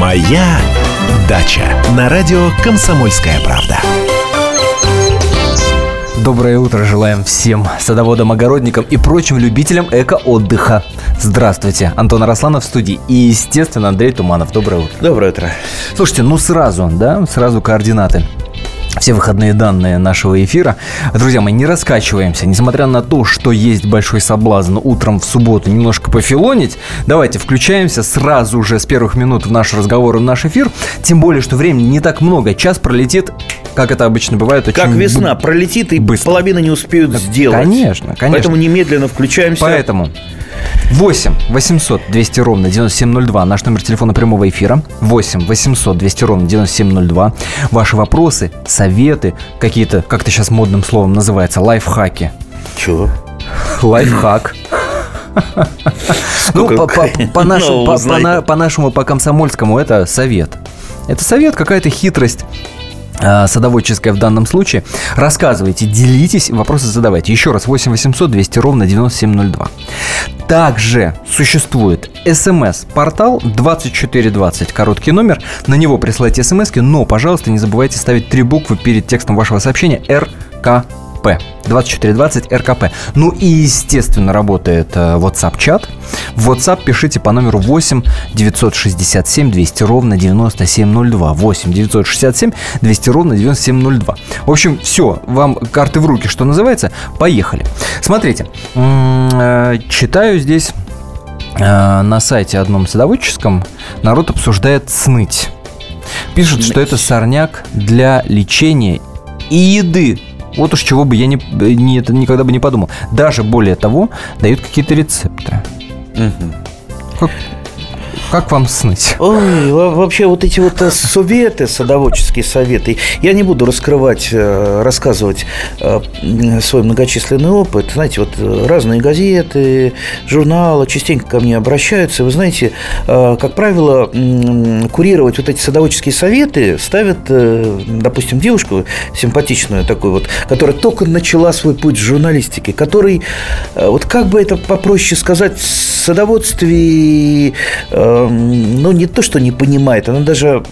Моя дача на радио Комсомольская правда. Доброе утро желаем всем садоводам, огородникам и прочим любителям эко-отдыха. Здравствуйте, Антон Арасланов в студии и, естественно, Андрей Туманов. Доброе утро. Доброе утро. Слушайте, ну сразу, да, сразу координаты все выходные данные нашего эфира. Друзья, мы не раскачиваемся, несмотря на то, что есть большой соблазн утром в субботу немножко пофилонить. Давайте включаемся сразу же с первых минут в наш разговор и в наш эфир. Тем более, что времени не так много. Час пролетит, как это обычно бывает, очень Как весна, пролетит и быстро. половина не успеют сделать. Конечно, конечно. Поэтому немедленно включаемся. Поэтому 8 800 200 ровно 9702 наш номер телефона прямого эфира 8 800 200 ровно 9702 ваши вопросы, советы, какие-то, как это сейчас модным словом называется, лайфхаки. Чего? Лайфхак. Ну, по- по- по нашему- по- нашему, по комсомольскому, это совет. Это совет, какая-то хитрость садоводческая в данном случае. Рассказывайте, делитесь, вопросы задавайте. Еще раз, 8 800 200 ровно 9702. Также существует смс-портал 2420, короткий номер. На него присылайте смс но, пожалуйста, не забывайте ставить три буквы перед текстом вашего сообщения РКП. 2420 РКП. Ну и, естественно, работает э, WhatsApp-чат. В WhatsApp пишите по номеру 8 967 200 ровно 9702. 8 967 200 ровно 9702. В общем, все, вам карты в руки, что называется. Поехали. Смотрите, э, читаю здесь э, на сайте одном садоводческом народ обсуждает сныть. Пишут, что это сорняк для лечения и еды. Вот уж чего бы я не, не- это никогда бы не подумал. Даже более того, дают какие-то рецепты. Мгм. Как, как вам сныть? Ой, во- вообще вот эти вот э, советы, садоводческие советы, я не буду раскрывать, э, рассказывать э, свой многочисленный опыт. Знаете, вот разные газеты, журналы частенько ко мне обращаются. Вы знаете, как правило, курировать вот эти садоводческие советы ставят, допустим, девушку симпатичную такую вот, которая только начала свой путь в журналистике, который, вот как бы это попроще сказать, в садоводстве, ну, не то, что не понимает, она даже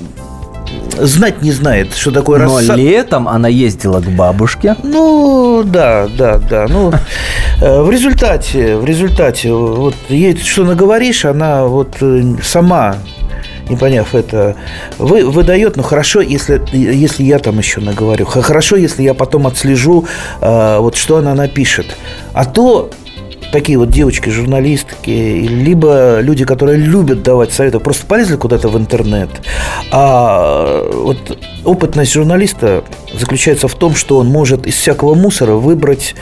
знать не знает, что такое Но рассад- летом она ездила к бабушке. ну, да, да, да. Ну, э, в результате, в результате, вот ей что наговоришь, она вот э, сама не поняв это, вы, выдает, ну хорошо, если, если я там еще наговорю, хорошо, если я потом отслежу, э, вот что она напишет. А то такие вот девочки, журналистки, либо люди, которые любят давать советы, просто полезли куда-то в интернет. А вот опытность журналиста заключается в том, что он может из всякого мусора выбрать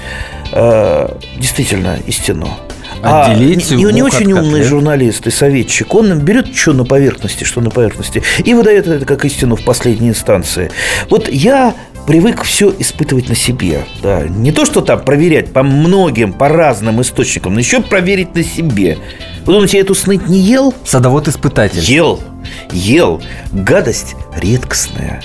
э, действительно истину. Отделить не, не- не очень умный котлет. журналист и советчик, он берет что на поверхности, что на поверхности, и выдает это как истину в последней инстанции. Вот я привык все испытывать на себе. Да. Не то, что там проверять по многим, по разным источникам, но еще проверить на себе. Вы думаете, я эту сныть не ел? Садовод-испытатель. Ел, ел. Гадость редкостная.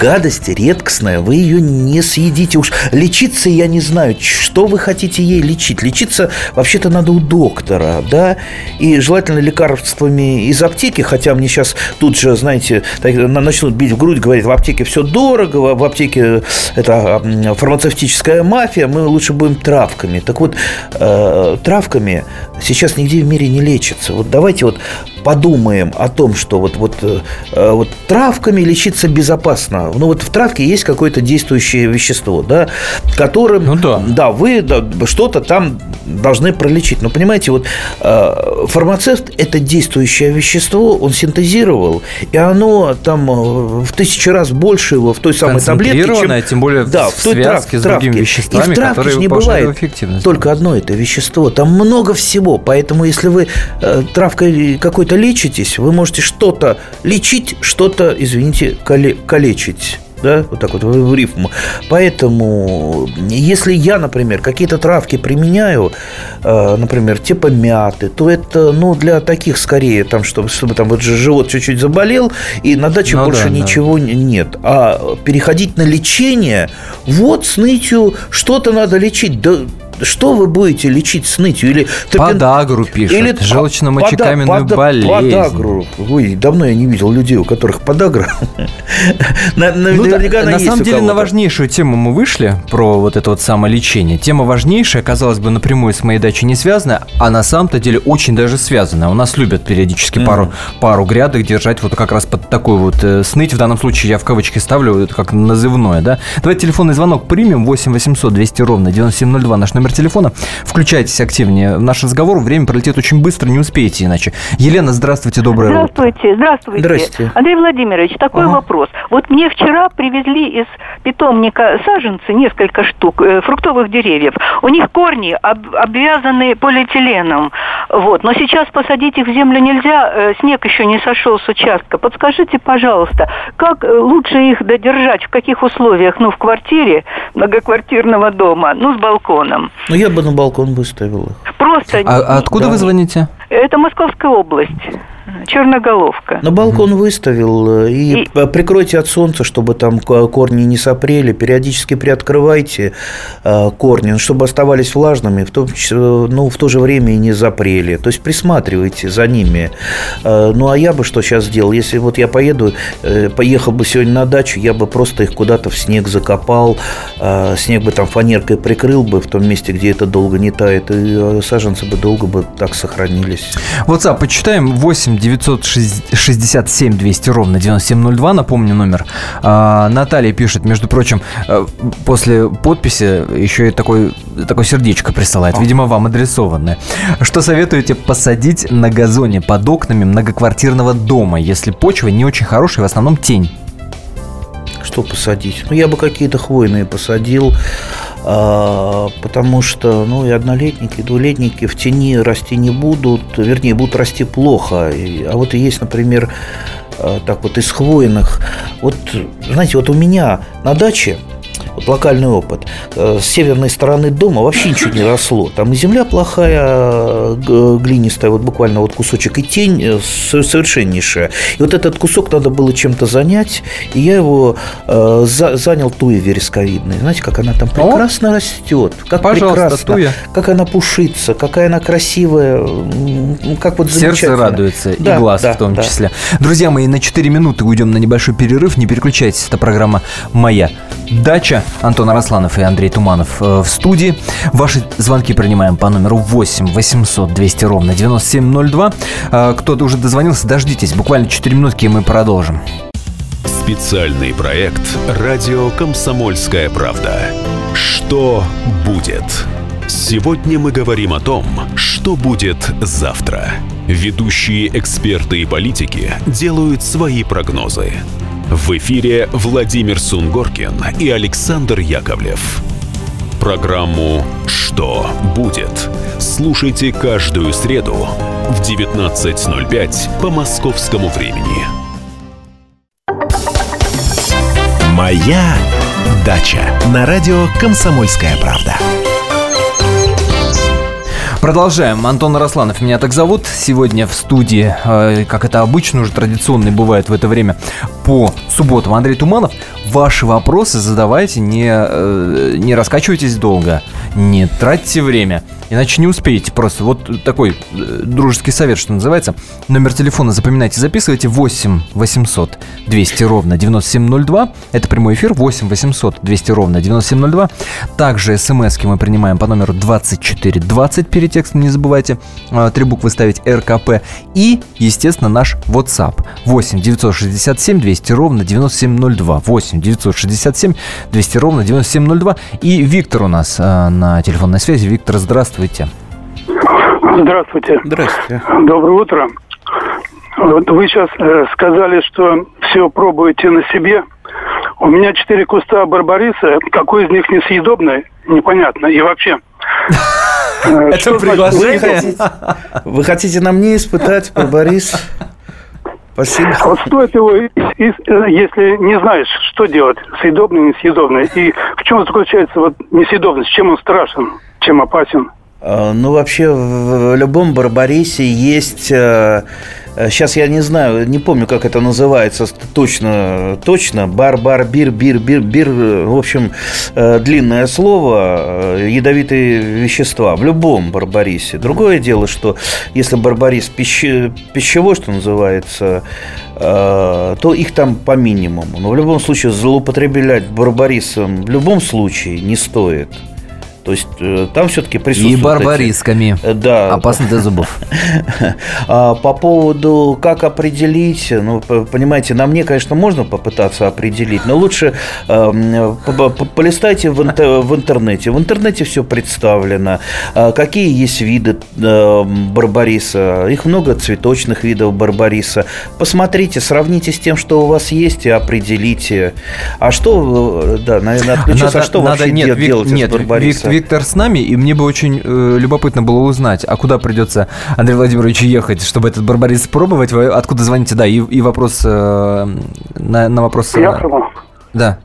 Гадость редкостная, вы ее не съедите. Уж лечиться я не знаю, что вы хотите ей лечить. Лечиться вообще-то надо у доктора, да, и желательно лекарствами из аптеки, хотя мне сейчас тут же, знаете, так, на- начнут бить в грудь, говорить, в аптеке все дорого, в аптеке это м, фармацевтическая мафия, мы лучше будем травками. Так вот, э, травками сейчас нигде в мире не лечится. Вот давайте вот подумаем о том, что вот, вот, э, э, вот травками лечиться безопасно. Ну вот в травке есть какое-то действующее вещество, да, которым, Ну да. да, вы да, что-то там должны пролечить. Но понимаете, вот э, фармацевт это действующее вещество, он синтезировал, и оно там э, в тысячу раз больше его в той самой таблетке, чем тем более да, в той связке трав- с другими травке. веществами, и в травке не бывает эффективность. только одно это вещество. Там много всего. Поэтому, если вы э, травкой какой-то лечитесь, вы можете что-то лечить, что-то, извините, кале- калечить. Да, вот так вот в рифму. Поэтому, если я, например, какие-то травки применяю, э, например, типа мяты, то это, ну, для таких скорее, там, чтобы, чтобы там вот живот чуть-чуть заболел, и на даче Ну больше да, да. ничего н- нет. А переходить на лечение, вот с нытью что-то надо лечить. Да что вы будете лечить с нытью? Или Подагру пишут, или желчно-мочекаменную пода, болезнь. Подагру. Ой, давно я не видел людей, у которых подагра. на, на, ну, да, на самом деле на важнейшую тему мы вышли про вот это вот самолечение. Тема важнейшая, казалось бы, напрямую с моей дачей не связана, а на самом-то деле очень даже связана. У нас любят периодически mm. пару, пару грядок держать вот как раз под такой вот э, сныть. В данном случае я в кавычки ставлю, это как назывное, да. Давайте телефонный звонок примем. 8 800 200 ровно 9702 наш номер телефона. Включайтесь активнее в наш разговор. Время пролетит очень быстро, не успеете иначе. Елена, здравствуйте, доброе здравствуйте, утро. Здравствуйте, здравствуйте. Андрей Владимирович, такой ага. вопрос. Вот мне вчера привезли из питомника саженцы, несколько штук, э, фруктовых деревьев. У них корни об, обвязаны полиэтиленом. Вот. Но сейчас посадить их в землю нельзя, э, снег еще не сошел с участка. Подскажите, пожалуйста, как э, лучше их додержать, в каких условиях? Ну, в квартире многоквартирного дома, ну, с балконом. Ну, я бы на балкон выставил их. Просто... А, а откуда да. вы звоните? Это Московская область черноголовка. На балкон выставил э, и, и прикройте от солнца, чтобы там корни не сопрели. Периодически приоткрывайте э, корни, ну, чтобы оставались влажными, в, том, ну, в то же время и не запрели. То есть присматривайте за ними. Э, ну а я бы что сейчас сделал? Если вот я поеду, поехал бы сегодня на дачу, я бы просто их куда-то в снег закопал, снег бы там фанеркой прикрыл бы в том месте, где это долго не тает, и саженцы бы долго бы так сохранились. WhatsApp, почитаем 8 967 200 ровно 9702, напомню номер. А, Наталья пишет, между прочим, э, после подписи еще и такой, такое сердечко присылает, видимо, вам адресованное. Что советуете посадить на газоне под окнами многоквартирного дома, если почва не очень хорошая, в основном тень? Что посадить? Ну, я бы какие-то хвойные посадил. А, потому что ну, и однолетники, и двулетники в тени расти не будут, вернее, будут расти плохо. А вот есть, например, а, так вот из хвойных. Вот, знаете, вот у меня на даче вот локальный опыт. Э, с северной стороны дома вообще ничего не росло. Там и земля плохая, глинистая, вот буквально вот кусочек, и тень э, совершеннейшая. И вот этот кусок надо было чем-то занять, и я его э, за, занял туей вересковидной. Знаете, как она там прекрасно О, растет, как прекрасно, туя. как она пушится, какая она красивая, как вот Сердце радуется, да, и глаз да, в том да. числе. Друзья мои, на 4 минуты уйдем на небольшой перерыв, не переключайтесь, это программа «Моя дача». Антон Арасланов и Андрей Туманов э, в студии. Ваши звонки принимаем по номеру 8 800 200 ровно 9702. Э, кто-то уже дозвонился, дождитесь. Буквально 4 минутки, и мы продолжим. Специальный проект «Радио Комсомольская правда». Что будет? Сегодня мы говорим о том, что будет завтра. Ведущие эксперты и политики делают свои прогнозы – в эфире Владимир Сунгоркин и Александр Яковлев. Программу «Что будет?» слушайте каждую среду в 19.05 по московскому времени. «Моя дача» на радио «Комсомольская правда». Продолжаем. Антон Росланов меня так зовут. Сегодня в студии, э, как это обычно уже традиционно бывает в это время, по субботам Андрей Туманов. Ваши вопросы задавайте, не, э, не раскачивайтесь долго, не тратьте время. Иначе не успеете просто. Вот такой э, дружеский совет, что называется. Номер телефона запоминайте, записывайте 8 800 200 ровно 9702. Это прямой эфир 8 800 200 ровно 9702. Также смс мы принимаем по номеру 2420. Перед текстом не забывайте э, три буквы ставить РКП. И, естественно, наш WhatsApp 8 967 200 ровно 9702. 8 967 200 ровно 9702. И Виктор у нас э, на телефонной связи. Виктор, здравствуйте. Здравствуйте. Здравствуйте. Здравствуйте. Доброе утро. Вот вы сейчас э, сказали, что все пробуете на себе. У меня четыре куста барбариса. Какой из них несъедобный, непонятно. И вообще... Э, Это приглашение. Вы хотите на мне испытать барбарис? Спасибо. Вот стоит его, если не знаешь, что делать, съедобный, несъедобный, и в чем заключается вот несъедобность, чем он страшен, чем опасен? А, ну, вообще, в любом барбарисе есть э, Сейчас я не знаю, не помню, как это называется точно, точно. Бар, бар, бир, бир, бир, бир. В общем, э, длинное слово, э, ядовитые вещества в любом барбарисе. Другое дело, что если барбарис пище, пищевой, что называется, э, то их там по минимуму. Но в любом случае злоупотреблять барбарисом в любом случае не стоит. То есть э, там все-таки присутствуют... И барбарисками. Эти, да. Опасно для зубов. А по поводу, как определить, ну, понимаете, на мне, конечно, можно попытаться определить, но лучше э, полистайте в, интернете. В интернете все представлено. А какие есть виды э, барбариса? Их много цветочных видов барбариса. Посмотрите, сравните с тем, что у вас есть, и определите. А что, да, наверное, отключился, надо, а что надо, вообще нет, делать нет, из барбариса? Виктор с нами, и мне бы очень э, любопытно было узнать, а куда придется Андрею Владимировичу ехать, чтобы этот барбарис пробовать? Вы откуда звоните? Да, и, и вопрос э, на, на вопрос... В Яхрому. Да.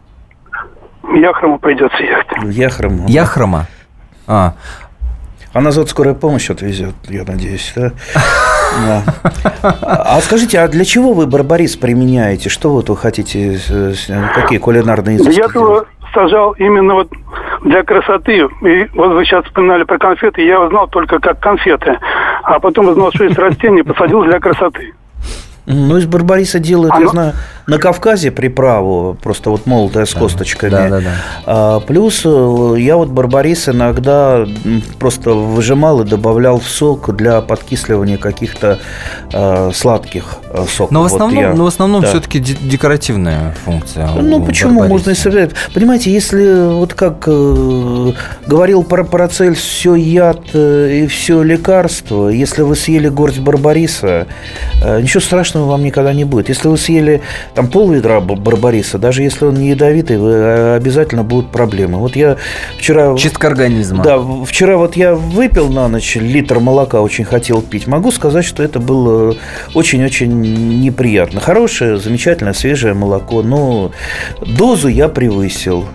В Яхрому придется ехать. В Яхрому. Яхрома? А. А назад скорая помощь отвезет, я надеюсь, да? Да. А скажите, а для чего вы барбарис применяете? Что вот вы хотите, какие кулинарные изыски? Я его сажал именно вот для красоты. И вот вы сейчас вспоминали про конфеты, я узнал только как конфеты. А потом узнал, что есть растения, посадил для красоты. Ну, из барбариса делают, Оно... я знаю, на Кавказе приправу, просто вот молотая с косточками. Да, да, да. А, плюс э, я вот барбарис иногда просто выжимал и добавлял в сок для подкисливания каких-то а, сладких э, соков. Но в основном, вот я, но в основном да. все-таки декоративная функция. Ну, почему барбариса. можно и собирать? Понимаете, если вот как э, говорил про Парацель, все яд э, и все лекарство, если вы съели горсть барбариса, э, ничего страшного вам никогда не будет. Если вы съели там пол ведра барбариса, даже если он не ядовитый, вы, э, обязательно будут проблемы. Вот я вчера... Чистка организма. Да, вчера вот я выпил на ночь литр молока, очень хотел пить. Могу сказать, что это было очень-очень неприятно. Хорошее, замечательное, свежее молоко, но дозу я превысил.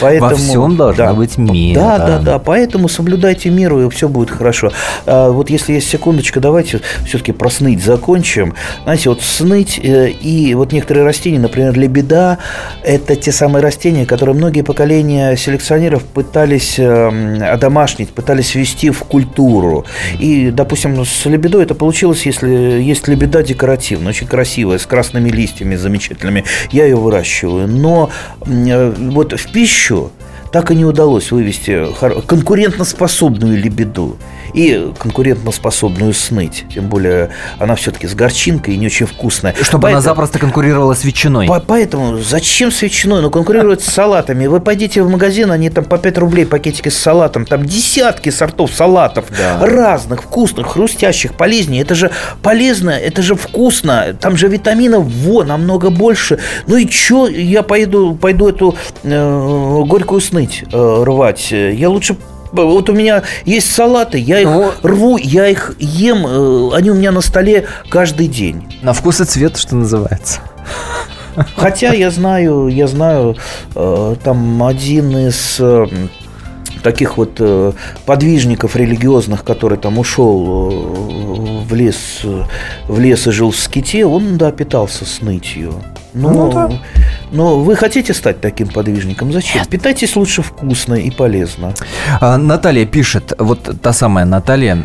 Поэтому, Во всем должна да, быть мера. Да, да, да. Поэтому соблюдайте меру, и все будет хорошо. А, вот если есть секундочка, давайте все-таки про сныть закончим. Знаете, вот сныть э, и вот некоторые растения, например, лебеда, это те самые растения, которые многие поколения селекционеров пытались эм, одомашнить, пытались ввести в культуру. И, допустим, с лебедой это получилось, если есть лебеда декоративная, очень красивая, с красными листьями замечательными. Я ее выращиваю. Но э, вот в пищу еще так и не удалось вывести конкурентоспособную лебеду и конкурентоспособную сныть. Тем более она все-таки с горчинкой и не очень вкусная. Чтобы поэтому, она запросто конкурировала с ветчиной. По, поэтому зачем с ветчиной? Ну, конкурировать с салатами. Вы пойдите в магазин, они там по 5 рублей пакетики с салатом. Там десятки сортов салатов. Да. Разных, вкусных, хрустящих, полезнее. Это же полезно, это же вкусно. Там же витаминов во, намного больше. Ну и что я пойду, пойду эту э, горькую сныть э, рвать? Я лучше вот у меня есть салаты, я их ну, рву, я их ем, э, они у меня на столе каждый день. На вкус и цвет, что называется. Хотя я знаю, я знаю, э, там один из э, таких вот подвижников религиозных, который там ушел в лес, в лес и жил в ските, он, да, питался снытью. Но, ну, да. Но вы хотите стать таким подвижником? Зачем? Нет. Питайтесь лучше вкусно и полезно. А, Наталья пишет, вот та самая Наталья,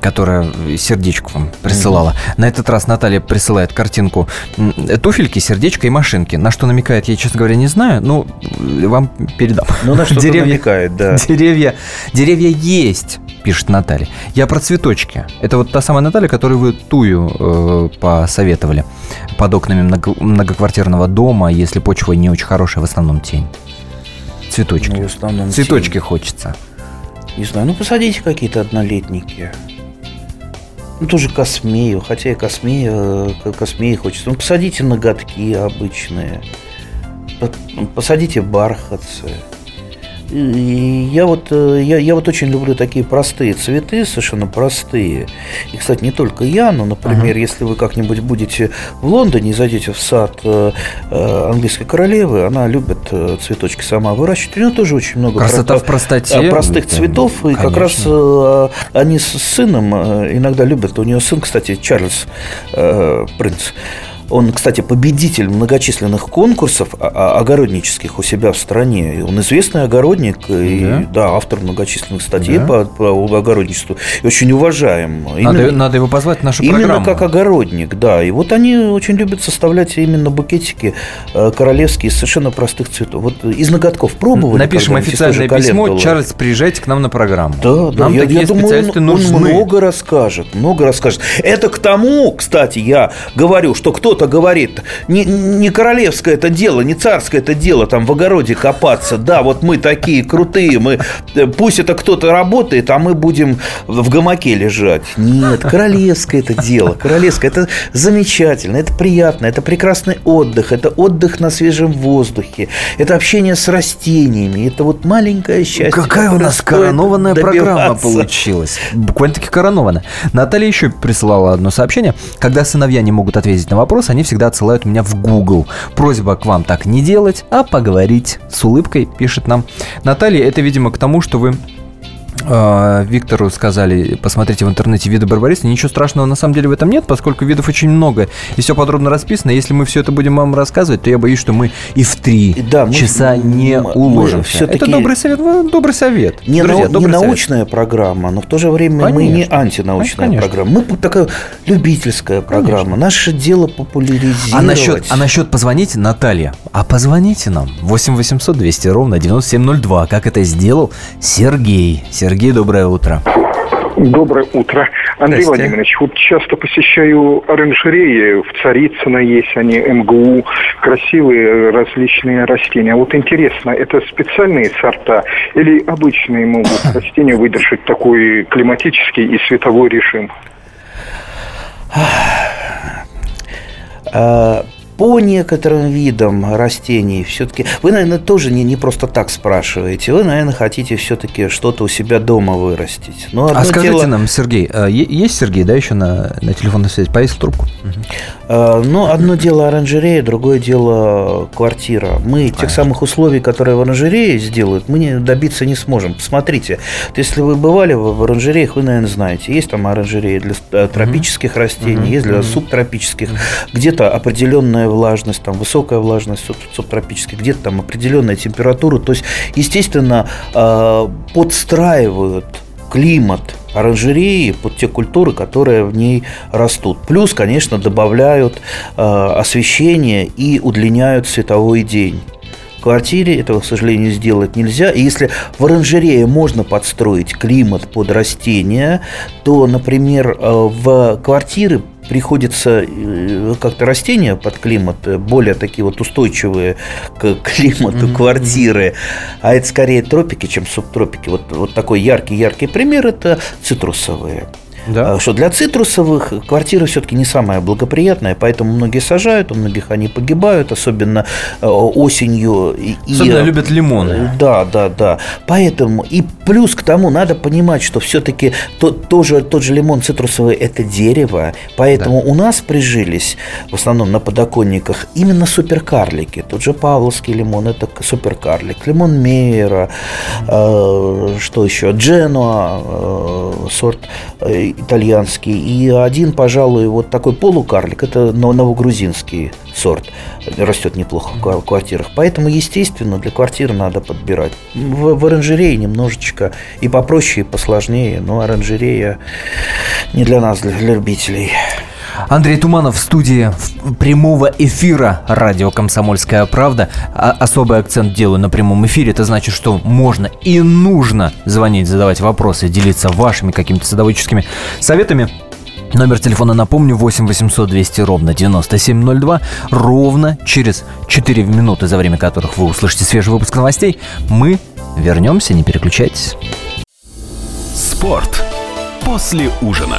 которая сердечко вам присылала. Mm-hmm. На этот раз Наталья присылает картинку туфельки, сердечко и машинки. На что намекает, я, честно говоря, не знаю, но вам передам. Ну, на что деревья, намекает, да. Деревья, деревья есть, пишет Наталья. Я про цветочки. Это вот та самая Наталья, которую вы тую э, посоветовали под окнами много, многоквартирного дома, если почва не очень хорошая, в основном тень. Цветочки. Ну, в основном Цветочки тень. хочется. Не знаю, ну посадите какие-то однолетники. Ну, тоже космею, хотя и космею, э, космею хочется. Ну, посадите ноготки обычные. Посадите бархатцы. Я вот, э, я, я вот очень люблю такие простые цветы, совершенно простые. И, кстати, не только я, но, например, uh-huh. если вы как-нибудь будете в Лондоне и зайдете в сад э, э, английской королевы, она любит цветочки сама выращивать. У нее тоже очень много Красота про- в простоте. простых цветов. Конечно. И как раз они с сыном иногда любят. У нее сын, кстати, Чарльз принц. Он, кстати, победитель многочисленных конкурсов огороднических у себя в стране. Он известный огородник и да, да автор многочисленных статей да. по, по огородничеству. И очень уважаем. Именно, надо, надо его позвать в нашу именно программу. как огородник, да. И вот они очень любят составлять именно букетики э, королевские из совершенно простых цветов. Вот из ноготков пробовали. Напишем официальное письмо. Было. Чарльз, приезжайте к нам на программу. Да, да. Нам я, такие я специалисты думаю, он, нужны. он много расскажет, много расскажет. Это к тому, кстати, я говорю, что кто кто-то говорит, не, не королевское это дело, не царское это дело, там в огороде копаться, да, вот мы такие крутые, мы, э, пусть это кто-то работает, а мы будем в гамаке лежать. Нет, королевское это дело, королевское, это замечательно, это приятно, это прекрасный отдых, это отдых на свежем воздухе, это общение с растениями, это вот маленькое счастье. Какая у нас коронованная программа получилась. Буквально-таки коронованная. Наталья еще прислала одно сообщение. Когда сыновья не могут ответить на они всегда отсылают меня в Google. Просьба к вам так не делать, а поговорить. С улыбкой пишет нам Наталья. Это, видимо, к тому, что вы Виктору сказали, посмотрите в интернете виды барбариса. Ничего страшного на самом деле в этом нет, поскольку видов очень много. И все подробно расписано. Если мы все это будем вам рассказывать, то я боюсь, что мы и в три да, часа мы, не уложимся. Это добрый совет. Добрый совет. Не, Друзья, нау- добрый не совет. научная программа, но в то же время конечно. мы не антинаучная конечно. программа. Мы такая любительская программа. Конечно. Наше дело популяризировать. А насчет, а насчет позвоните, Наталья, а позвоните нам. 8 800 200 ровно 9702. Как это сделал Сергей. Сергей Сергей, доброе утро. Доброе утро. Андрей Здрасте. Владимирович, вот часто посещаю оранжереи, в Царицыно есть они, МГУ, красивые различные растения. Вот интересно, это специальные сорта или обычные могут растения выдержать такой климатический и световой режим? По некоторым видам растений все-таки... Вы, наверное, тоже не, не просто так спрашиваете. Вы, наверное, хотите все-таки что-то у себя дома вырастить. Но а скажите дело... нам, Сергей, а есть Сергей, да, еще на, на телефонной связи? Повесил трубку? Угу. Ну, одно дело оранжерея, другое дело квартира. Мы Конечно. тех самых условий, которые в оранжерее сделают, мы не, добиться не сможем. Посмотрите, если вы бывали в оранжереях, вы, наверное, знаете, есть там оранжереи для э, тропических угу. растений, угу. есть для субтропических, где-то определенная влажность, там высокая влажность субтропическая, где-то там определенная температура. То есть, естественно, э, подстраивают климат оранжереи под те культуры, которые в ней растут. Плюс, конечно, добавляют э, освещение и удлиняют световой день. В квартире этого, к сожалению, сделать нельзя. И если в оранжерее можно подстроить климат под растения, то, например, э, в квартиры приходится э, как-то растения под климат э, более такие вот устойчивые к климату mm-hmm. квартиры, а это скорее тропики, чем субтропики. Вот, вот такой яркий-яркий пример – это цитрусовые. Да. А, что для цитрусовых квартира все-таки не самая благоприятная, поэтому многие сажают, у многих они погибают, особенно э, осенью. Особенно и, любят лимоны. Да, да, да. Поэтому и плюс к тому надо понимать, что все-таки тот, тоже, тот же лимон цитрусовый – это дерево, поэтому да. у нас прижились в основном на подоконниках именно суперкарлики. Тот же Павловский лимон – это суперкарлик. Лимон Мейера, э, что еще? Дженуа, э, сорт э, итальянский, и один, пожалуй, вот такой полукарлик, это новогрузинский сорт, растет неплохо в квартирах. Поэтому, естественно, для квартиры надо подбирать. В, в оранжерее немножечко и попроще, и посложнее, но оранжерея не для нас, для, для любителей. Андрей Туманов в студии прямого эфира радио «Комсомольская правда». А особый акцент делаю на прямом эфире. Это значит, что можно и нужно звонить, задавать вопросы, делиться вашими какими-то садоводческими советами. Номер телефона, напомню, 8 800 200 ровно 9702. Ровно через 4 минуты, за время которых вы услышите свежий выпуск новостей, мы вернемся, не переключайтесь. Спорт после ужина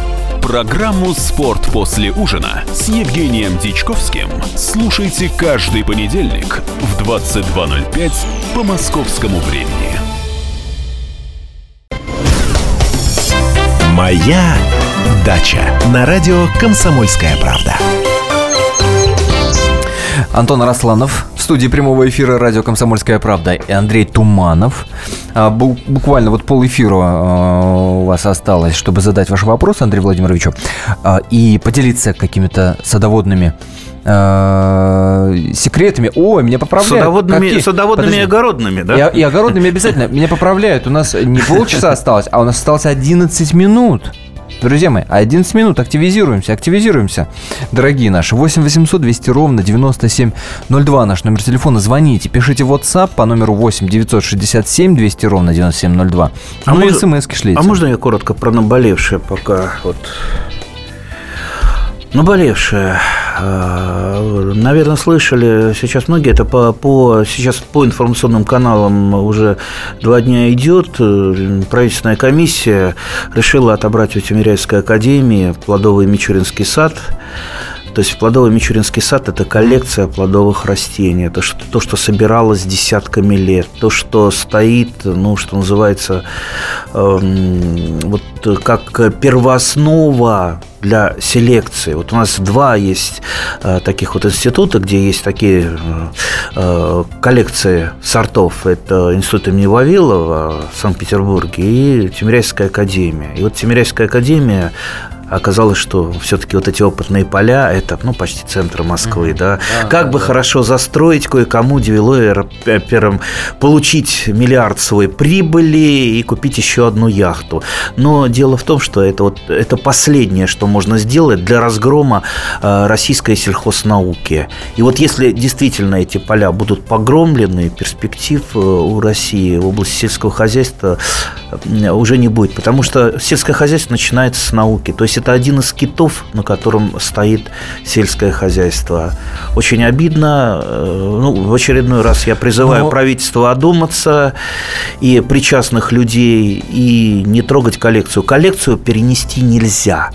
Программу «Спорт после ужина» с Евгением Дичковским слушайте каждый понедельник в 22.05 по московскому времени. «Моя дача» на радио «Комсомольская правда». Антон Арасланов в студии прямого эфира радио «Комсомольская правда» и Андрей Туманов. А, буквально вот пол эфира у вас осталось, чтобы задать ваши вопросы Андрею Владимировичу а, и поделиться какими-то садоводными а, секретами. Ой, меня поправляют. Садоводными, Какие? садоводными Подожди. и огородными, да? И, и огородными обязательно. Меня поправляют. У нас не полчаса осталось, а у нас осталось 11 минут. Друзья мои, 11 минут, активизируемся, активизируемся. Дорогие наши, 8 800 200 ровно 9702 наш номер телефона. Звоните, пишите WhatsApp по номеру 8 967 200 ровно 9702. А ну и смс шлите. А можно я коротко про наболевшее пока вот Наболевшее. Э, Наверное, слышали, сейчас многие, это по, по, сейчас по информационным каналам уже два дня идет. Правительственная комиссия решила отобрать у Тимиряйской академии плодовый Мичуринский сад. То есть плодовый Мичуринский сад – это коллекция плодовых растений. Это то, что собиралось десятками лет. То, что стоит, ну, что называется, э, вот как первооснова для селекции. Вот у нас два есть э, таких вот института, где есть такие э, коллекции сортов. Это институт имени Вавилова в Санкт-Петербурге и Тимиряйская академия. И вот Тимиряйская академия оказалось, что все-таки вот эти опытные поля, это, ну, почти центр Москвы, да. да. Как да, бы да. хорошо застроить кое-кому девелоперам, получить миллиард своей прибыли и купить еще одну яхту. Но дело в том, что это вот это последнее, что можно сделать для разгрома э, российской сельхознауки. И вот если действительно эти поля будут погромлены, перспектив э, у России в области сельского хозяйства э, уже не будет, потому что сельское хозяйство начинается с науки. То есть это один из китов, на котором стоит сельское хозяйство. Очень обидно. Ну, в очередной раз я призываю Но... правительство одуматься и причастных людей и не трогать коллекцию. Коллекцию перенести нельзя.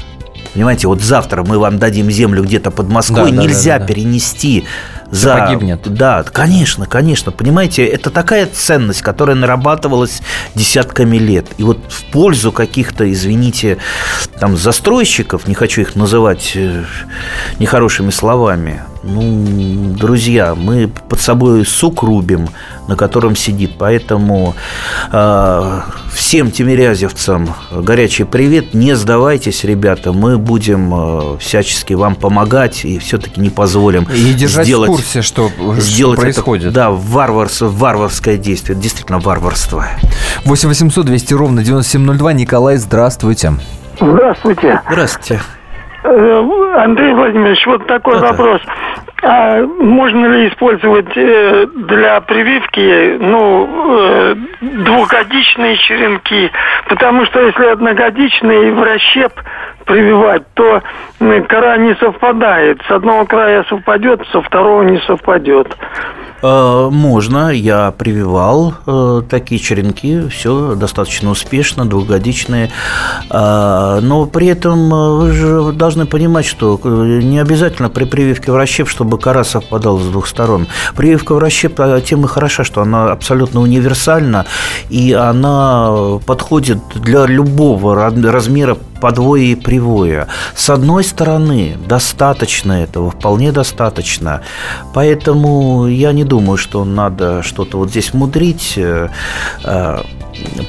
Понимаете, вот завтра мы вам дадим землю где-то под Москвой, да, нельзя да, да, да. перенести за... погибнет. Да, конечно, конечно. Понимаете, это такая ценность, которая нарабатывалась десятками лет. И вот в пользу каких-то, извините, там застройщиков, не хочу их называть э, нехорошими словами, ну, друзья, мы под собой сук рубим, на котором сидит. Поэтому э, всем тимирязевцам горячий привет. Не сдавайтесь, ребята. Мы будем э, всячески вам помогать и все-таки не позволим и держать сделать, в курсе, что, сделать что происходит. Это, да, варварс, варварское действие. Действительно варварство. 8 800 200 ровно 9702. Николай, здравствуйте. Здравствуйте. Здравствуйте. Э, Андрей Владимирович, вот такой Это... вопрос. А можно ли использовать э, для прививки ну, э, двухгодичные черенки? Потому что если одногодичный в расщеп прививать, то кора не совпадает. С одного края совпадет, со второго не совпадет. Э, можно, я прививал э, такие черенки, все достаточно успешно, двухгодичные. Э, но при этом вы же должны понимать, что не обязательно при прививке в чтобы кора совпадала с двух сторон. Прививка в тем и хороша, что она абсолютно универсальна, и она подходит для любого размера подвоя и привоя. С одной стороны, достаточно этого, вполне достаточно. Поэтому я не думаю, что надо что-то вот здесь мудрить.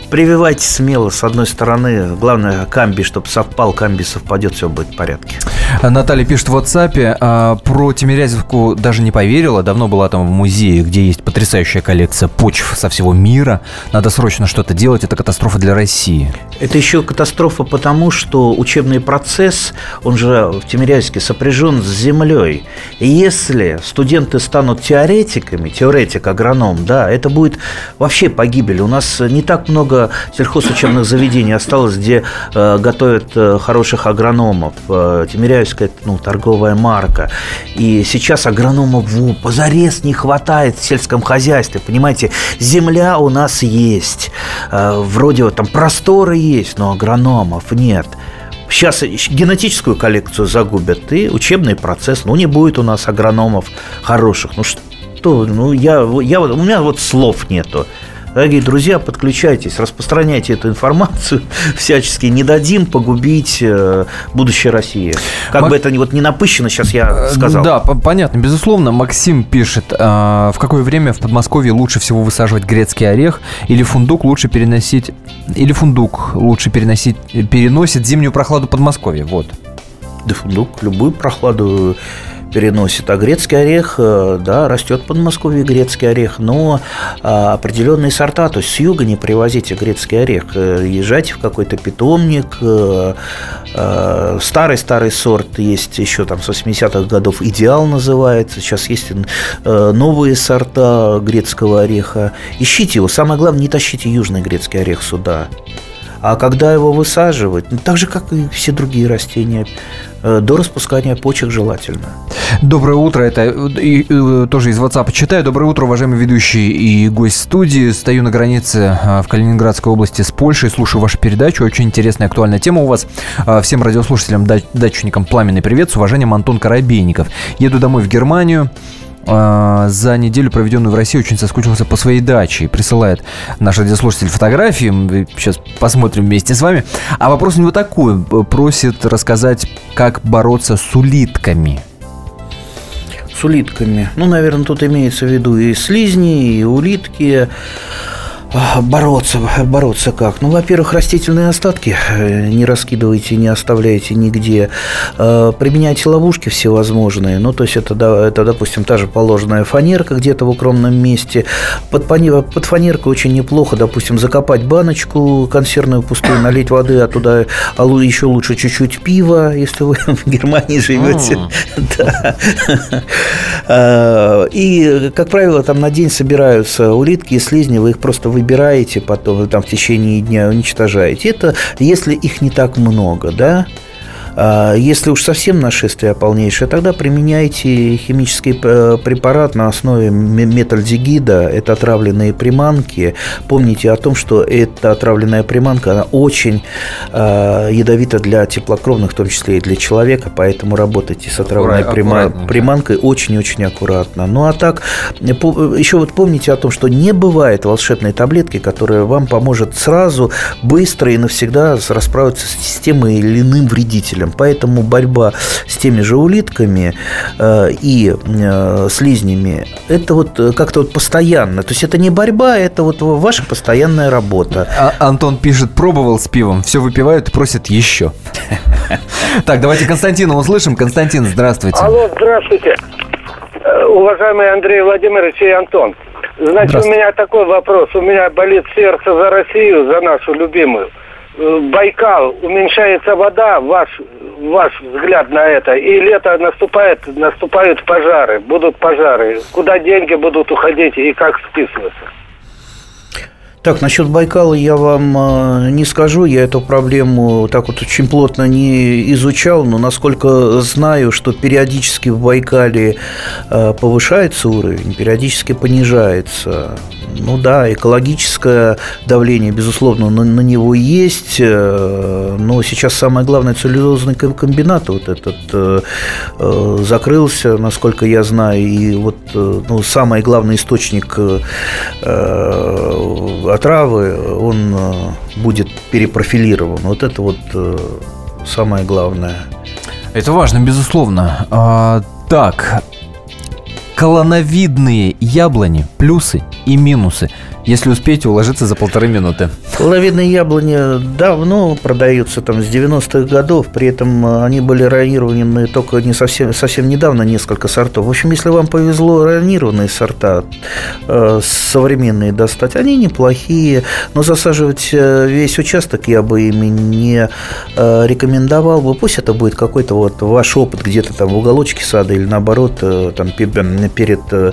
Прививайте смело, с одной стороны. Главное, камби, чтобы совпал, камби совпадет, все будет в порядке. Наталья пишет в WhatsApp, а, про Тимирязевку даже не поверила. Давно была там в музее, где есть потрясающая коллекция почв со всего мира. Надо срочно что-то делать. Это катастрофа для России. Это еще катастрофа потому, что учебный процесс, он же в Тимирязевске сопряжен с землей. И если студенты станут теоретиками, теоретик-агроном, да, это будет вообще погибель. У нас не так много сельхозучебных заведений осталось, где э, готовят э, хороших агрономов. Э, Тимирязевск Хозяйская ну, торговая марка. И сейчас агрономов во, позарез не хватает в сельском хозяйстве. Понимаете, земля у нас есть. Э, вроде вот там просторы есть, но агрономов нет. Сейчас генетическую коллекцию загубят и учебный процесс. Ну, не будет у нас агрономов хороших. Ну, что? Ну, я, я, у меня вот слов нету. Дорогие друзья, подключайтесь, распространяйте эту информацию всячески. Не дадим погубить э, будущее России. Как Мак... бы это вот не напыщено, сейчас я э, сказал. Да, понятно. Безусловно, Максим пишет, э, в какое время в Подмосковье лучше всего высаживать грецкий орех или фундук лучше переносить... Или фундук лучше переносить, переносит зимнюю прохладу Подмосковья. Вот. Да фундук любую прохладу переносит. А грецкий орех, э, да, растет в Подмосковье грецкий орех, но а, определенные сорта, то есть с юга не привозите грецкий орех, э, езжайте в какой-то питомник, э, старый-старый сорт есть еще там с 80-х годов, идеал называется, сейчас есть новые сорта грецкого ореха, ищите его, самое главное, не тащите южный грецкий орех сюда. А когда его высаживать, ну, так же, как и все другие растения, до распускания почек желательно. Доброе утро, это и, и, тоже из WhatsApp читаю. Доброе утро, уважаемый ведущий и гость студии. Стою на границе в Калининградской области с Польшей, слушаю вашу передачу. Очень интересная, актуальная тема у вас. Всем радиослушателям, датчикам пламенный привет. С уважением, Антон Коробейников. Еду домой в Германию. А, за неделю, проведенную в России, очень соскучился по своей даче. И присылает наш радиослушатель фотографии. Сейчас посмотрим вместе с вами. А вопрос у него такой. Просит рассказать, как бороться с улитками. С улитками. Ну, наверное, тут имеется в виду и слизни, и улитки. Бороться, бороться как? Ну, во-первых, растительные остатки э, не раскидывайте, не оставляйте нигде. Э, применяйте ловушки всевозможные. Ну, то есть это, это допустим, та же положенная фанерка где-то в укромном месте. Под, под фанеркой очень неплохо, допустим, закопать баночку консервную пустую, налить воды, а туда а еще лучше чуть-чуть пива, если вы в Германии живете. Э, и, как правило, там на день собираются улитки и слизни, вы их просто выбираете потом там в течение дня уничтожаете. Это если их не так много, да? А если уж совсем нашествие полнейшее, тогда применяйте химический э, препарат на основе метальдегида. Это отравленные приманки. Помните о том, что эта отравленная приманка, она очень э, ядовита для теплокровных, в том числе и для человека, поэтому работайте с отравленной приман... приманкой очень-очень аккуратно. Ну а так, еще вот помните о том, что не бывает волшебной таблетки, которая вам поможет сразу, быстро и навсегда расправиться с тем или иным вредителем улиткам. Поэтому борьба с теми же улитками э, и э, слизнями – это вот э, как-то вот постоянно. То есть это не борьба, это вот ваша постоянная работа. А, Антон пишет, пробовал с пивом, все выпивают и просят еще. Так, давайте Константина услышим. Константин, здравствуйте. Алло, здравствуйте. Э, уважаемый Андрей Владимирович и Антон. Значит, у меня такой вопрос. У меня болит сердце за Россию, за нашу любимую. Э, Байкал, уменьшается вода, ваш, ваш взгляд на это, и лето наступает, наступают пожары, будут пожары. Куда деньги будут уходить и как списываться? Так, насчет Байкала я вам э, не скажу, я эту проблему так вот очень плотно не изучал, но насколько знаю, что периодически в Байкале э, повышается уровень, периодически понижается. Ну да, экологическое давление, безусловно, на, на него есть, э, но сейчас самое главное целлюлозный комбинат вот этот э, э, закрылся, насколько я знаю, и вот ну, самый главный источник отравы, он будет перепрофилирован. Вот это вот самое главное. Это важно, безусловно. А, так, колоновидные яблони, плюсы и минусы – если успеете уложиться за полторы минуты. Лавинные яблони давно продаются, там, с 90-х годов, при этом э, они были ранированы только не совсем, совсем недавно несколько сортов. В общем, если вам повезло ранированные сорта, э, современные достать, они неплохие, но засаживать э, весь участок я бы ими не э, рекомендовал бы. Пусть это будет какой-то вот ваш опыт где-то там в уголочке сада или наоборот, э, там, перед э,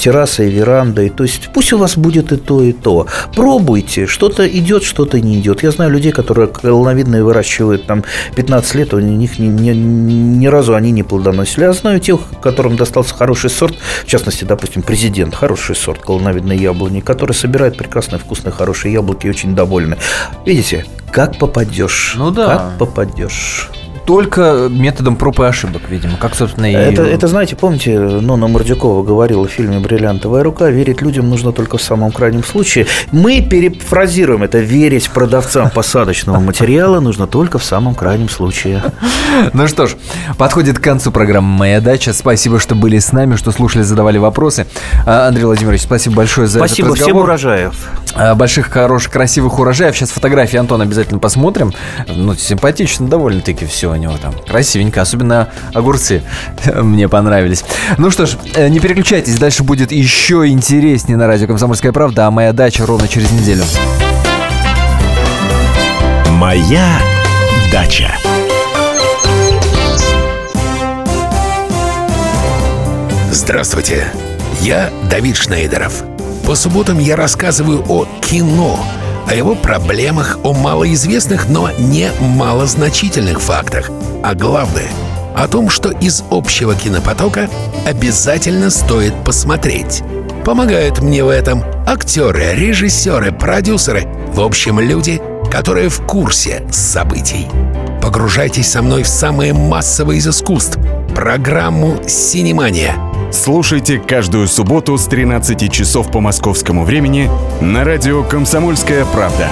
террасой, верандой. То есть пусть у вас будет то, и то. Пробуйте. Что-то идет, что-то не идет. Я знаю людей, которые колоновидные выращивают там 15 лет, у них ни, ни, ни разу они не плодоносили. Я знаю тех, которым достался хороший сорт, в частности, допустим, президент, хороший сорт колоновидной яблони, который собирает прекрасные, вкусные, хорошие яблоки и очень довольны. Видите, как попадешь. Ну да. Как попадешь только методом проб и ошибок, видимо, как, собственно, и... Это, это знаете, помните, Нона Мордюкова говорила в фильме «Бриллиантовая рука», верить людям нужно только в самом крайнем случае. Мы перефразируем это, верить продавцам посадочного материала нужно только в самом крайнем случае. Ну что ж, подходит к концу программа «Моя дача». Спасибо, что были с нами, что слушали, задавали вопросы. А, Андрей Владимирович, спасибо большое за спасибо, этот разговор. Спасибо, всем урожаев. А, больших, хороших, красивых урожаев. Сейчас фотографии Антона обязательно посмотрим. Ну, симпатично довольно-таки все него там. Красивенько, особенно огурцы мне понравились. Ну что ж, э, не переключайтесь, дальше будет еще интереснее на радио «Комсомольская правда», а моя дача ровно через неделю. Моя дача. Здравствуйте, я Давид Шнейдеров. По субботам я рассказываю о кино – о его проблемах, о малоизвестных, но не малозначительных фактах. А главное — о том, что из общего кинопотока обязательно стоит посмотреть. Помогают мне в этом актеры, режиссеры, продюсеры, в общем, люди, которые в курсе событий. Погружайтесь со мной в самое массовое из искусств — программу «Синемания» — Слушайте каждую субботу с 13 часов по московскому времени на радио «Комсомольская правда».